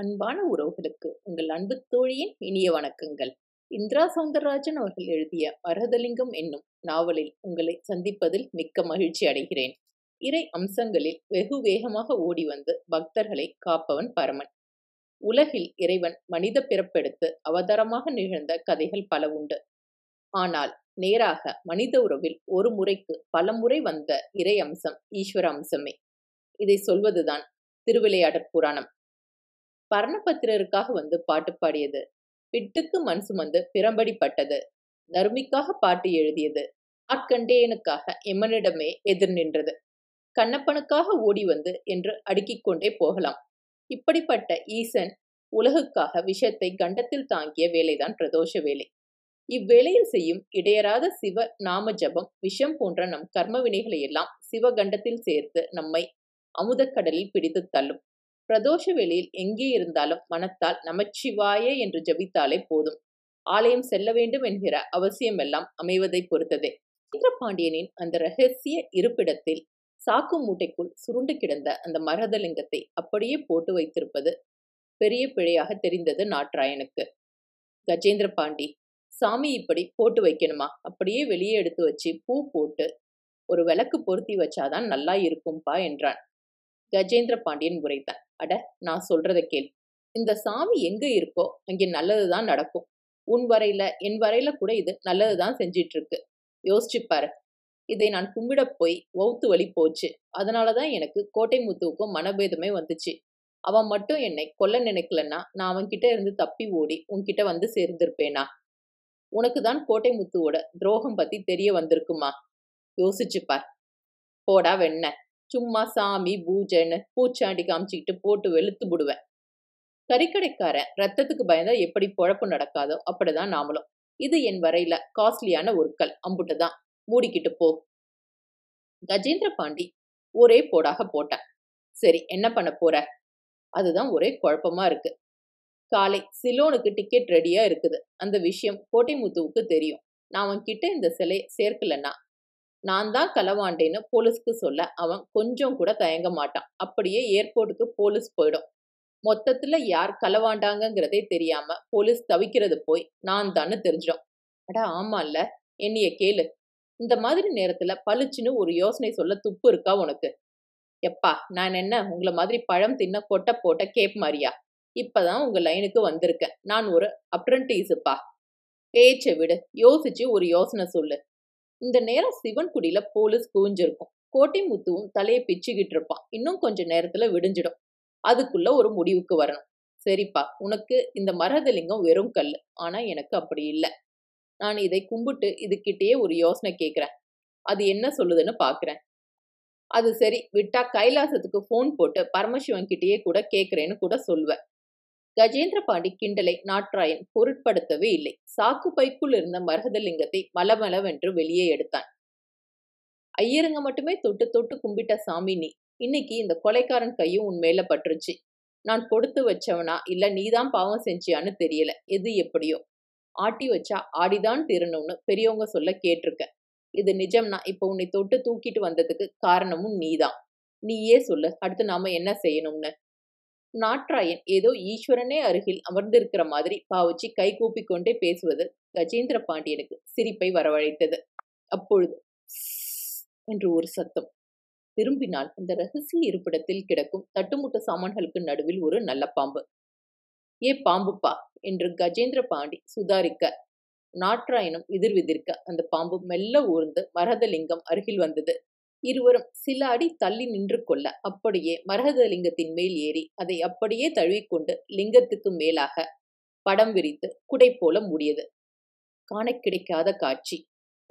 அன்பான உறவுகளுக்கு உங்கள் அன்பு தோழியின் இனிய வணக்கங்கள். இந்திரா சௌந்தரராஜன் அவர்கள் எழுதிய மரதலிங்கம் என்னும் நாவலில் உங்களை சந்திப்பதில் மிக்க மகிழ்ச்சி அடைகிறேன். இறை அம்சங்களில் வெகு வேகமாக ஓடி வந்து பக்தர்களை காப்பவன் பரமன். உலகில் இறைவன் மனித பிறப்பெடுத்து அவதாரமாக நிகழ்ந்த கதைகள் பல உண்டு. ஆனால் நேராக மனித உறவில் ஒரு முறைக்கு பல முறை வந்த இறை அம்சம் ஈஸ்வர அம்சமே. இதை சொல்வதுதான் திருவிளையாடற் புராணம். பரணபத்திரருக்காக வந்து பாட்டு பாடியது. பிட்டுக்கு மண் சுமந்து பிறம்படிப்பட்டது நறுமிக்காக பாட்டு எழுதியது. ஆட்கண்டேனுக்காக எமனிடமே எதிர் நின்றது. கண்ணப்பனுக்காக ஓடி வந்து என்று அடுக்கிக் கொண்டே போகலாம். இப்படிப்பட்ட ஈசன் உலகுக்காக விஷத்தை கண்டத்தில் தாங்கிய வேலைதான் பிரதோஷ வேலை. இவ்வேளையில் செய்யும் இடையராத சிவ நாம ஜபம் விஷம் போன்ற நம் கர்ம வினைகளை எல்லாம் சிவகண்டத்தில் சேர்த்து நம்மை அமுதக்கடலில் பிடித்து தள்ளும். பிரதோஷ வேளையில் எங்கே இருந்தாலும் மனத்தால் நமச்சிவாயே என்று ஜபித்தாலே போதும். ஆலயம் செல்ல வேண்டும் என்கிற அவசியமெல்லாம் அமைவதை பொறுத்ததே. பாண்டியனின் அந்த ரகசிய இருப்பிடத்தில் சாக்கு மூட்டைக்குள் சுருண்டு கிடந்த அந்த மரதலிங்கத்தை அப்படியே போட்டு வைத்திருப்பது பெரிய பிழையாக தெரிந்தது நாட்ராயனுக்கு. கஜேந்திர பாண்டி சாமி இப்படி போட்டு வைக்கணுமா? அப்படியே வெளியே எடுத்து வச்சு பூ போட்டு ஒரு விளக்கு பொருத்தி வச்சாதான் நல்லா இருக்கும்பா என்றான். கஜேந்திர பாண்டியன் உரைத்தான் அட நான் சொல்றத கேள். இந்த சாமி எங்க இருக்கோ அங்கே நல்லதுதான் நடக்கும். உன் வரையில என் வரையில கூட இது நல்லதுதான் செஞ்சிட்டு இருக்கு யோசிச்சு பாரு. இதை நான் கும்பிட போய் வௌத்து வழி போச்சு. அதனாலதான் எனக்கு கோட்டை முத்துவுக்கும் மனபேதமே வந்துச்சு. அவன் மட்டும் என்னை கொல்ல நினைக்கலன்னா நான் அவன்கிட்ட இருந்து தப்பி ஓடி உன்கிட்ட வந்து சேர்ந்திருப்பேனா? உனக்கு தான் கோட்டை முத்துவோட துரோகம் பத்தி தெரிய வந்திருக்குமா? யோசிச்சு பார். போடா வெண்ண சும்மா சாமி பூஜைன்னு பூச்சாண்டி காமிச்சிக்கிட்டு போட்டு வெளுத்து விடுவேன் கறிக்கடைக்காரன் ரத்தத்துக்கு பயந்தா எப்படி பொழப்பு நடக்காதோ அப்படிதான் நாமளும். இது என் வரையில காஸ்ட்லியான ஒரு கல் அம்புட்டுதான். மூடிக்கிட்டு போ. கஜேந்திர பாண்டி ஒரே போடாக போட்டேன். சரி என்ன பண்ண போற? அதுதான் ஒரே குழப்பமா இருக்கு. காலை சிலோனுக்கு டிக்கெட் ரெடியா இருக்குது. அந்த விஷயம் கோட்டைமுத்துவுக்கு தெரியும். நான் அவன் கிட்ட இந்த சிலையை சேர்க்கலன்னா நான் தான் களவாண்டேன்னு போலீஸ்க்கு சொல்ல அவன் கொஞ்சம் கூட தயங்க மாட்டான். அப்படியே ஏர்போர்ட்டுக்கு போலீஸ் போயிடும். மொத்தத்துல யார் களவாண்டாங்கிறதே தெரியாம போலீஸ் தவிக்கிறது போய் நான் தான்னு தெரிஞ்சிடும். அடா ஆமா இல்ல என்னைய கேளு. இந்த மாதிரி நேரத்துல பளிச்சுன்னு ஒரு யோசனை சொல்ல துப்பு இருக்கா உனக்கு? எப்பா நான் என்ன உங்களை மாதிரி பழம் தின்ன கொட்டை போட்ட கேப் மாதிரியா இப்பதான் உங்க லைனுக்கு வந்திருக்கேன். நான் ஒரு அப்ரண்டிஸுப்பா பேச்சை விடு. யோசிச்சு ஒரு யோசனை சொல்லு. இந்த நேரம் சிவன்குடியில போலீஸ் குவிஞ்சிருக்கும். கோட்டை முத்துவும் தலையை பிச்சுக்கிட்டு இருப்பான். இன்னும் கொஞ்ச நேரத்துல விடிஞ்சிடும். அதுக்குள்ள ஒரு முடிவுக்கு வரணும். சரிப்பா உனக்கு இந்த மரதலிங்கம் வெறும் கல் ஆனா எனக்கு அப்படி இல்லை. நான் இதை கும்பிட்டு இதுகிட்டயே ஒரு யோசனை கேட்குறேன் அது என்ன சொல்லுதுன்னு பார்க்குறேன் அது சரி விட்டா கைலாசத்துக்கு ஃபோன் போட்டு பரமசிவன் கிட்டேயே கூட கேட்குறேன்னு கூட சொல்வேன் கஜேந்திர பாண்டி கிண்டலை நாட்ராயன் பொருட்படுத்தவே இல்லை. சாக்கு பைக்குள் இருந்த மரகதலிங்கத்தை மலமளவென்று வெளியே எடுத்தான். ஐயருங்க மட்டுமே தொட்டு தொட்டு கும்பிட்ட சாமி நீ. இன்னைக்கு இந்த கொலைக்காரன் கையும் உன் மேல பட்டுருச்சு. நான் கொடுத்து வச்சவனா இல்ல நீதான் பாவம் செஞ்சியான்னு தெரியல. எது எப்படியோ. ஆட்டி வச்சா ஆடிதான் திருணும்னு பெரியவங்க சொல்ல கேட்டிருக்க. இது நிஜம்னா இப்போ உன்னை தொட்டு தூக்கிட்டு வந்ததுக்கு காரணமும் நீதான். நீயே சொல்லு அடுத்து நாம என்ன செய்யணும்னு? நாட்ராயன் ஏதோ ஈஸ்வரனே அருகில் அமர்ந்திருக்கிற மாதிரி பாவச்சி கை கூப்பி கொண்டே பேசுவது கஜேந்திர பாண்டியனுக்கு சிரிப்பை வரவழைத்தது. அப்பொழுது என்று ஒரு சத்தம். திரும்பினால் அந்த ரகசிய இருப்பிடத்தில் கிடக்கும் தட்டுமுட்ட சாமான்களுக்கு நடுவில் ஒரு நல்ல பாம்பு. ஏ பாம்புப்பா என்று கஜேந்திர பாண்டி சுதாரிக்க நாட்ராயனும் எதிர்விதிர்க்க அந்த பாம்பு மெல்ல ஊர்ந்து மரதலிங்கம் அருகில் வந்தது. இருவரும் சில அடி தள்ளி நின்று கொள்ள அப்படியே மரகதலிங்கத்தின் மேல் ஏறி அதை அப்படியே தழுவிக்கொண்டு லிங்கத்துக்கு மேலாக படம் விரித்து குடை போல மூடியது. காண கிடைக்காத காட்சி.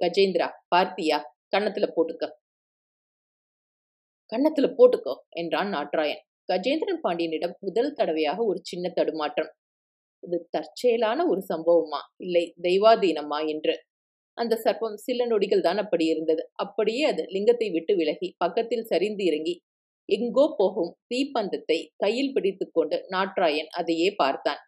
கஜேந்திரா பார்த்தியா கன்னத்துல போட்டுக்க. கன்னத்துல போட்டுக்கோ என்றான் நாட்ராயன். கஜேந்திரன் பாண்டியனிடம் முதல் தடவையாக ஒரு சின்ன தடுமாற்றம். இது தற்செயலான ஒரு சம்பவமா? இல்லை தெய்வாதீனமா? என்று அந்த சர்ப்பம் சில நொடிகள் தான் அப்படி இருந்தது. அப்படியே அது லிங்கத்தை விட்டு விலகி பக்கத்தில் சரிந்து இறங்கி எங்கோ போகும் தீப்பந்தத்தை கையில் பிடித்து கொண்டு நாட்ராயன் அதையே பார்த்தான்.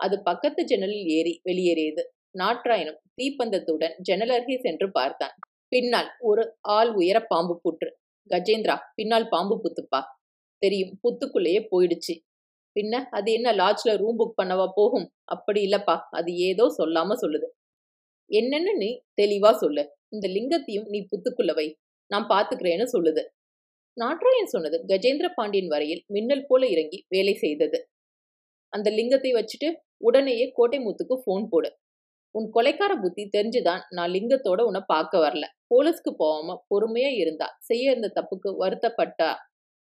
அது பக்கத்து ஜன்னலில் ஏறி வெளியேறியது. நாட்ராயனும் தீப்பந்தத்துடன் ஜன்னல் அருகே சென்று பார்த்தான். பின்னால் ஒரு ஆள் உயர பாம்பு புற்று. கஜேந்திரா பின்னால் பாம்பு புத்துப்பா. தெரியும் புத்துக்குள்ளேயே போயிடுச்சு. பின்ன அது என்ன லாட்ஜ்ல ரூம் புக் பண்ணவா போகும்? அப்படி இல்லப்பா. அது ஏதோ சொல்லாம சொல்லுது. என்னன்னு நீ தெளிவா சொல்லு. இந்த லிங்கத்தையும் நீ புத்துக்குள்ள வை. நான் பாத்துக்கிறேன்னு சொல்லுது. நாட்ராயன் சொன்னது கஜேந்திர பாண்டியன் வரையில் மின்னல் போல இறங்கி வேலை செய்தது. அந்த லிங்கத்தை வச்சுட்டு உடனேயே கோட்டை முத்துக்கு ஃபோன் போடு. உன் கொலைக்கார புத்தி தெரிஞ்சுதான் நான் லிங்கத்தோட உன்னை பார்க்க வரல. போலீஸ்க்கு போகாம பொறுமையா இருந்தா செய்ய இருந்த தப்புக்கு வருத்தப்பட்டா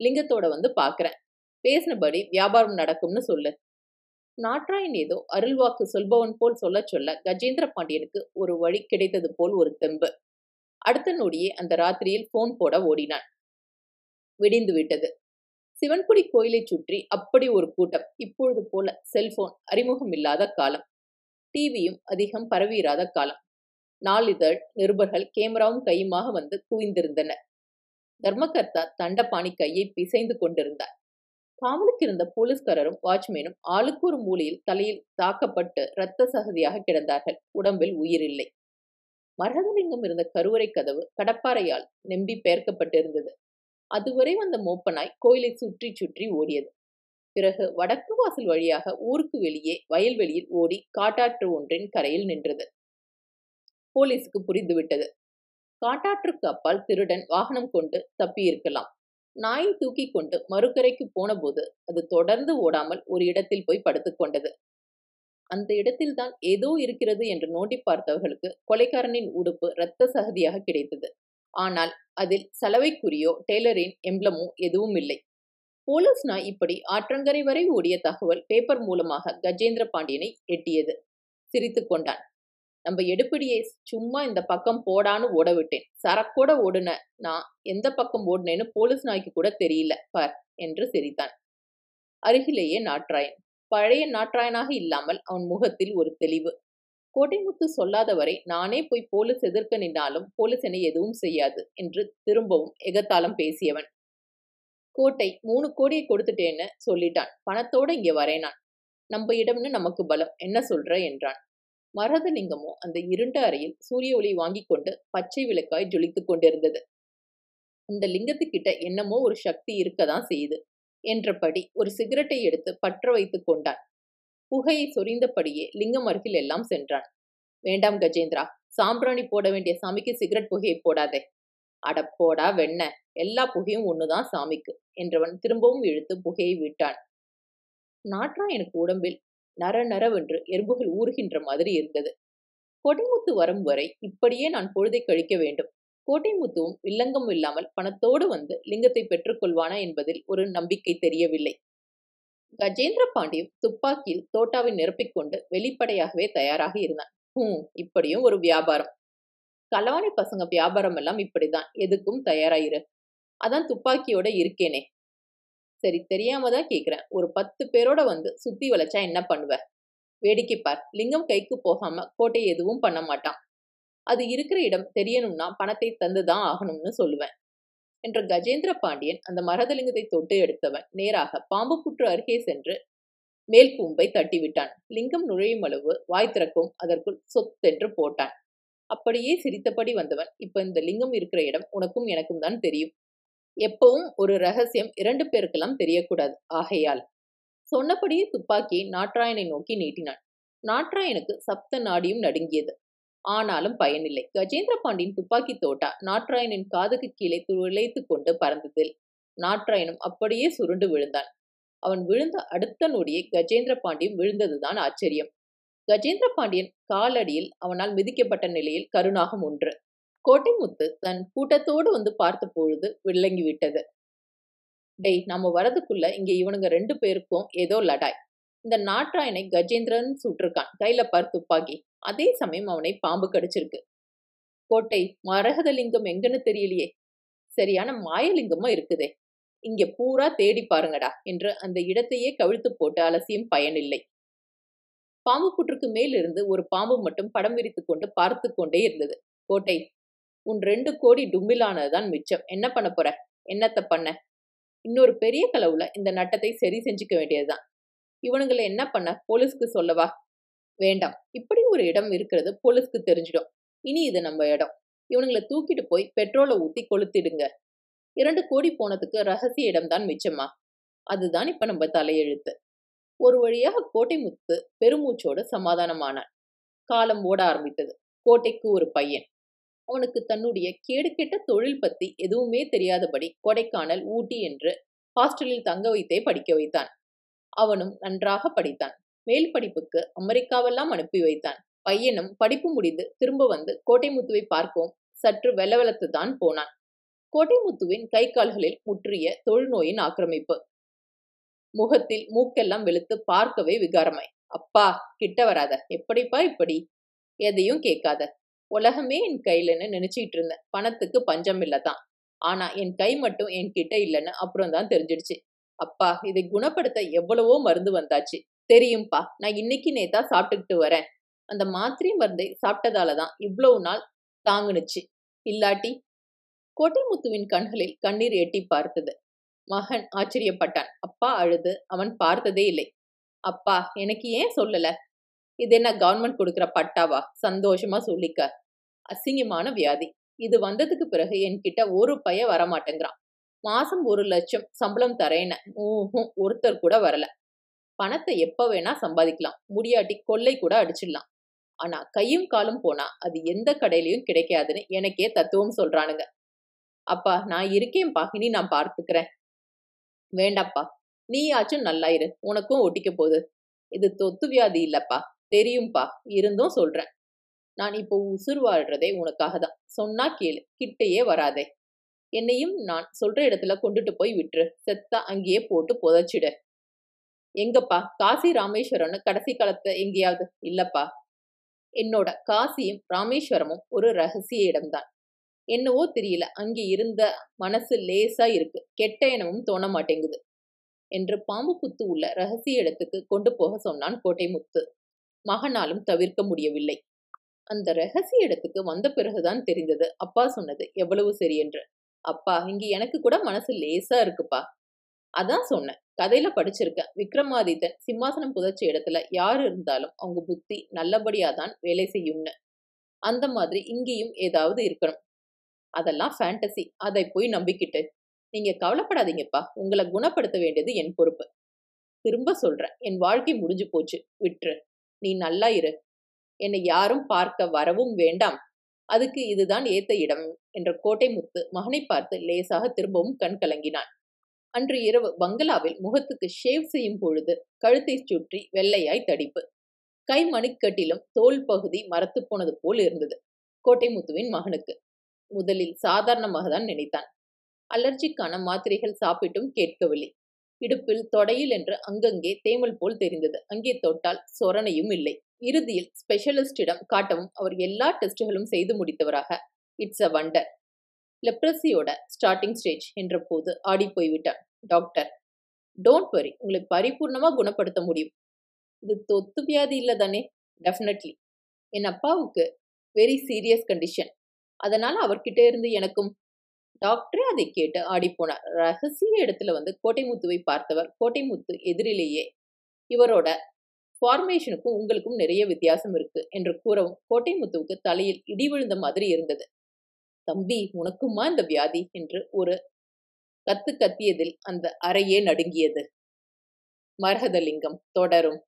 லிங்கத்தோட வந்து பாக்குறேன். பேசினபடி வியாபாரம் நடக்கும்னு சொல்லு. நாட்ராயன் ஏதோ அருள்வாக்கு சொல்பவன் போல் சொல்ல சொல்ல கஜேந்திர பாண்டியனுக்கு ஒரு வழி கிடைத்தது போல் ஒரு தெம்பு. அடுத்த நொடியே அந்த ராத்திரியில் போன் போட ஓடினான். விடிந்து விட்டது. சிவன்குடி கோயிலை சுற்றி அப்படி ஒரு கூட்டம். இப்பொழுது போல செல்போன் அறிமுகம் இல்லாத காலம். டிவியும் அதிகம் பரவியிராத காலம். நாளிதழ் நிருபர்கள் கேமராவும் கையுமாக வந்து குவிந்திருந்தனர் தர்மகர்த்தா தண்டபாணி கையை பிசைந்து கொண்டிருந்தார். காவலுக்கு இருந்த போலீஸ்காரரும் வாட்ச்மேனும் ஆளுக்கு ஒரு மூலையில் தலையில் தாக்கப்பட்டு இரத்த சகதியாக கிடந்தார்கள். உடம்பில் உயிரில்லை. மரதலிங்கம் இருந்த கருவறை கதவு கடப்பாறையால் நெம்பி பெயர்க்கப்பட்டிருந்தது. அதுவரை வந்த மோப்பனாய் கோயிலை சுற்றி சுற்றி ஓடியது. பிறகு வடக்கு வாசல் வழியாக ஊருக்கு வெளியே வயல்வெளியில் ஓடி காட்டாற்று ஒன்றின் கரையில் நின்றது. போலீஸுக்கு புரிந்துவிட்டது. காட்டாற்றுக்கு அப்பால் திருடன் வாகனம் கொண்டு தப்பியிருக்கலாம். நாயை தூக்கி கொண்டு மறுக்கரைக்கு போனபோது அது தொடர்ந்து ஓடாமல் ஒரு இடத்தில் போய் படுத்துக்கொண்டது அந்த இடத்தில்தான் ஏதோ இருக்கிறது என்று நோண்டி பார்த்தவர்களுக்கு கொலைக்காரனின் உடுப்பு இரத்த சகதியாக கிடைத்தது. ஆனால் அதில் சலவைக்குரியோ டெய்லரின் எம்ப்ளமோ எதுவும் இல்லை. போலீஸ் நாய் இப்படி ஆற்றங்கரை வரை ஓடிய தகவல் பேப்பர் மூலமாக கஜேந்திர பாண்டியனை எட்டியது. சிரித்து கொண்டான். நம்ம எடுப்பிடியை சும்மா இந்த பக்கம் போடான்னு ஓட விட்டேன். சரக்கோட ஓடுன நான் எந்த பக்கம் ஓடுனேன்னு போலீஸ் நாய்க்கு கூட தெரியல. பார் என்று சிரித்தான். அருகிலேயே நாட்ராயன் பழைய நாட்ராயனாக இல்லாமல் அவன் முகத்தில் ஒரு தெளிவு. கோட்டைமுத்து சொல்லாதவரை நானே போய் போலீஸ் எதிர்க்க நின்றாலும் போலீஸ் என்னை எதுவும் செய்யாது என்று திரும்பவும் எகத்தாலம் பேசியவன். கோட்டை மூணு கோடியை கொடுத்துட்டேன்னு சொல்லிட்டான். பணத்தோட இங்க வரேனான் நம்ம இடம்னு நமக்கு பலம். என்ன சொல்ற? என்றான். மரதலிங்கமோ அந்த இருண்ட அறையில் சூரிய ஒளி வாங்கி கொண்டு பச்சை விளக்காய் ஜொலித்து கொண்டிருந்தது. அந்த லிங்கத்துக்கிட்ட என்னமோ ஒரு சக்தி இருக்கதான் செய்யுது என்றபடி ஒரு சிகரெட்டை எடுத்து பற்ற வைத்து கொண்டான் புகையை சொரிந்தபடியே லிங்கம் அருகில் எல்லாம் சென்றான். வேண்டாம் கஜேந்திரா சாம்பிராணி போட வேண்டிய சாமிக்கு சிகரெட் புகையை போடாதே. அட போடா வெண்ண எல்லா புகையும் ஒண்ணுதான் சாமிக்கு என்றவன் திரும்பவும் இழுத்து புகையை விட்டான். நாட்ராயனுக்கு உடம்பில் நர நரவென்று எறும்புகள் ஊறுகின்ற மாதிரி இருந்தது. கோட்டைமுத்து வரும் வரை இப்படியே நான் பொழுதை கழிக்க வேண்டும். கோட்டைமுத்துவும் வில்லங்கம் இல்லாமல் பணத்தோடு வந்து லிங்கத்தை பெற்றுக்கொள்வானா என்பதில் ஒரு நம்பிக்கை தெரியவில்லை. கஜேந்திர பாண்டியும் துப்பாக்கியில் தோட்டாவை நிரப்பிக்கொண்டு வெளிப்படையாகவே தயாராக இருந்தான். ஹம் இப்படியும் ஒரு வியாபாரம். கலவாணி பசங்க வியாபாரம் எல்லாம் இப்படிதான் எதுக்கும் தயாராயிரு. அதான் துப்பாக்கியோட இருக்கேனே. சரி தெரியாம தான் கேட்குறேன் ஒரு பத்து பேரோட வந்து சுத்தி வளைச்சா என்ன பண்ணுவ? வேடிக்கை பார். லிங்கம் கைக்கு போகாம கோட்டை எதுவும் பண்ண மாட்டான். அது இருக்கிற இடம் தெரியணும்னா பணத்தை தந்துதான் ஆகணும்னு சொல்லுவேன். என்ற கஜேந்திர பாண்டியன் அந்த மரதலிங்கத்தை தொட்டு எடுத்தவன் நேராக பாம்பு புற்று அருகே சென்று மேல் கூம்பை தட்டிவிட்டான். லிங்கம் நுழையும் அளவு வாய் திறக்கும் அதற்குள் சொத்தென்று போட்டான். அப்படியே சிரித்தபடி வந்தவன் இப்ப இந்த லிங்கம் இருக்கிற இடம் உனக்கும் எனக்கும் தான் தெரியும். எப்பவும் ஒரு ரகசியம் இரண்டு பேருக்கெல்லாம் தெரியக்கூடாது. ஆகையால் சொன்னபடியே துப்பாக்கியை நாட்ராயனை நோக்கி நீட்டினான். நாட்ராயனுக்கு சப்த நாடியும் நடுங்கியது. ஆனாலும் பயனில்லை. கஜேந்திர பாண்டியன் துப்பாக்கி தோட்டா நாட்ராயனின் காதுக்கு கீழே துளைத்து கொண்டு பறந்ததில் நாட்ராயனும் அப்படியே சுருண்டு விழுந்தான். அவன் விழுந்த அடுத்த நொடியே கஜேந்திர பாண்டியன் விழுந்ததுதான் ஆச்சரியம். கஜேந்திர பாண்டியன் காலடியில் அவனால் மிதிக்கப்பட்ட நிலையில் கருணாகம் ஒன்று. கோட்டைமுத்து தன் கூட்டத்தோடு வந்து பார்த்த பொழுது விளங்கி விட்டது. டேய் நம்ம வரதுக்குள்ள இங்க இவனுங்க ரெண்டு பேருக்கும் ஏதோ லடாய். இந்த நாட்ராயனை கஜேந்திரன் சுட்டிருக்கான். கையில பார் துப்பாக்கி. அதே சமயம் அவனை பாம்பு கடிச்சிருக்கு. கோட்டை மரகதலிங்கம் எங்கன்னு தெரியலையே. சரியான மாயலிங்கமா இருக்குதே. இங்க பூரா தேடி பாருங்கடா என்று அந்த இடத்தையே கவிழ்த்து போட்டு அலசியும் பயனில்லை. பாம்பு புற்றுக்கு மேல் இருந்து ஒரு பாம்பு மட்டும் படம் விரித்து கொண்டு பார்த்து கொண்டே இருந்தது. கோட்டை உன் ரெண்டு கோடி டும்பிலானதுதான் மிச்சம். என்ன பண்ண போற? என்னத்த பண்ண? இன்னொரு பெரிய கலவுல இந்த நட்டத்தை சரி செஞ்சுக்க வேண்டியதுதான். இவனுங்களை என்ன பண்ண? போலீஸ்க்கு சொல்லவா? வேண்டாம். இப்படி ஒரு இடம் இருக்கிறது போலீஸ்க்கு தெரிஞ்சிடும். இனி இது நம்ம இடம். இவனுங்களை தூக்கிட்டு போய் பெட்ரோலை ஊத்தி கொளுத்திடுங்க. இரண்டு கோடி போனதுக்கு ரகசிய இடம்தான் மிச்சமா? அதுதான் இப்ப நம்ம தலையெழுத்து. ஒரு வழியாக கோட்டை முத்து பெருமூச்சோடு சமாதானமானான். காலம் ஓட ஆரம்பித்தது. கோட்டைக்கு ஒரு பையன். அவனுக்கு தன்னுடைய கேடு கெட்ட தொழில் பத்தி எதுவுமே தெரியாதபடி கொடைக்கானல் ஊட்டி என்று ஹாஸ்டலில் தங்க வைத்தே படிக்க வைத்தான். அவனும் நன்றாக படித்தான். மேல் படிப்புக்கு அமெரிக்காவெல்லாம் அனுப்பி வைத்தான். பையனும் படிப்பு முடிந்து திரும்ப வந்து கோட்டைமுத்துவை பார்க்கவும் சற்று வெலவெலத்து தான் போனான். கோட்டைமுத்துவின் கை கால்களில் முற்றிய தொழுநோயின் ஆக்கிரமிப்பு. முகத்தில் மூக்கெல்லாம் வெளுத்து பார்க்கவே விகாரமாய். அப்பா கிட்ட வராத. எப்படிப்பா இப்படி? எதையும் கேட்காத. உலகமே என் கையிலன்னு நினைச்சிட்டு இருந்தேன். பணத்துக்கு பஞ்சம் இல்லதான். ஆனா என் கை மட்டும் என் கிட்ட இல்லைன்னு அப்புறம் தான் தெரிஞ்சிடுச்சு. அப்பா இதை குணப்படுத்த எவ்வளவோ மருந்து வந்தாச்சு. தெரியும்பா நான் இன்னைக்கு நேத்தா சாப்பிட்டுக்கிட்டு வரேன். அந்த மாத்திரை மருந்தை சாப்பிட்டதால தான் இவ்வளவு நாள் தாங்குனுச்சு. இல்லாட்டி கோட்டைமுத்துவின் கண்களில் கண்ணீர் எட்டி பார்த்தது. மகன் ஆச்சரியப்பட்டான். அப்பா அழுது அவன் பார்த்ததே இல்லை. அப்பா எனக்கு ஏன் சொல்லல? இது என்ன கவர்மெண்ட் கொடுக்குற பட்டாவா? சந்தோஷமா சொல்லிக்க. அசிங்கமான வியாதி. இது வந்ததுக்கு பிறகு என்கிட்ட ஒரு பைய வரமாட்டேங்கிறான். மாசம் ஒரு லட்சம் சம்பளம் தரேன்னு ஊஹும் ஒருத்தர் கூட வரல. பணத்தை எப்ப வேணா சம்பாதிக்கலாம். முடியாட்டி கொள்ளை கூட அடிச்சிடலாம். ஆனா கையும் காலும் போனா அது எந்த கடையிலயும் கிடைக்காதுன்னு எனக்கே தத்துவம் சொல்றானுங்க. அப்பா நான் இருக்கேன்பா இனி நான் பார்த்துக்கிறேன். வேண்டாப்பா. நீயாச்சும் நல்லாயிரு உனக்கும் ஒட்டிக்க போகுது. இது தொத்து வியாதி இல்லப்பா. தெரியும்பா. இருந்தும் சொல்றேன். நான் இப்போ உசுர் வாழ்றதே உனக்காக தான் சொன்னா கேளு கிட்டையே வராதே. என்னையும் நான் சொல்ற இடத்துல கொண்டுட்டு போய் விட்டுரு. செத்தா அங்கேயே போட்டு புதைச்சிடு. எங்கப்பா? காசி ராமேஸ்வரம்னு கடைசி காலத்தை எங்கேயாவது? இல்லப்பா. என்னோட காசியும் ராமேஸ்வரமும் ஒரு ரகசிய இடம்தான். என்னவோ தெரியல அங்கே இருந்த மனசு லேசா இருக்கு. கெட்ட எண்ணமும் தோண மாட்டேங்குது என்று பாம்பு புத்து உள்ள ரகசிய இடத்துக்கு கொண்டு போக சொன்னான் கோட்டை முத்து மகனாலும் தவிர்க்க முடியவில்லை. அந்த ரகசிய இடத்துக்கு வந்த பிறகுதான் தெரிந்தது. அப்பா சொன்னது எவ்வளவு சரி என்று. அப்பா இங்க எனக்கு கூட மனசு லேசா இருக்குப்பா. அதான் சொன்னேன். கதையில படிச்சிருக்கேன். விக்ரமாதித்தன் சிம்மாசனம் புதைச்ச இடத்துல யார் இருந்தாலும் அவங்க புத்தி நல்லபடியா தான் வேலை செய்யும்னு. அந்த மாதிரி இங்கேயும் ஏதாவது இருக்கணும். அதெல்லாம் ஃபேண்டசி அதை போய் நம்பிக்கிட்டு. நீங்க கவலைப்படாதீங்கப்பா. உங்களை குணப்படுத்த வேண்டியது என் பொறுப்பு. திரும்ப சொல்றேன். என் வாழ்க்கை முடிஞ்சு போச்சு. விட்டுரு. நீ நல்லா இரு. என்னை யாரும் பார்க்க வரவும் வேண்டாம். அதுக்கு இதுதான் ஏத்த இடம் என்ற கோட்டை முத்து மகனை பார்த்து லேசாக திரும்பவும் கண் கலங்கினான். அன்று இரவு பங்களாவில் முகத்துக்கு ஷேவ் செய்யும் பொழுது கழுத்தை சுற்றி வெள்ளையாய் தடிப்பு. கை மணிக்கட்டிலும் தோல் பகுதி மரத்து போனது போல் இருந்தது. கோட்டை முத்துவின் மகனுக்கு முதலில் சாதாரணமாக தான் நினைத்தான். அலர்ஜிக்கான மாத்திரைகள் சாப்பிட்டும் கேட்கவில்லை. இடுப்பில் தொடையில் என்று அங்கங்கே தேமல் போல் தெரிந்தது. அங்கே தொட்டால் சொரணையும் இல்லை. இறுதியில் ஸ்பெஷலிஸ்டிடம் காட்டவும் அவர் எல்லா டெஸ்டுகளும் செய்து முடித்தவராக. இட்ஸ் அ வண்டர் லெப்ரஸியோட ஸ்டார்டிங் ஸ்டேஜ் என்ற போது ஆடி போய்விட்டான் டாக்டர் டோன்ட் வரி உங்களை பரிபூர்ணமா குணப்படுத்த முடியும். இது தொத்து வியாதி இல்லை தானே டெஃபினெட்லி என் அப்பாவுக்கு வெரி சீரியஸ் கண்டிஷன் அதனால அவர்கிட்ட இருந்து எனக்கும். டாக்டரே அதை கேட்டு ஆடிப்போனார் ரகசிய இடத்துல வந்து கோட்டைமுத்துவை பார்த்தவர். கோட்டைமுத்து எதிரிலேயே இவரோட ஃபார்மேஷனுக்கும் உங்களுக்கும் நிறைய வித்தியாசம் இருக்கு என்று கூறவும் கோட்டைமுத்துவுக்கு தலையில் இடி விழுந்த மாதிரி இருந்தது. தம்பி உனக்குமா இந்த வியாதி? என்று ஒரு கத்து கத்தியதில் அந்த அறையே நடுங்கியது. மரகதலிங்கம் தொடரும்.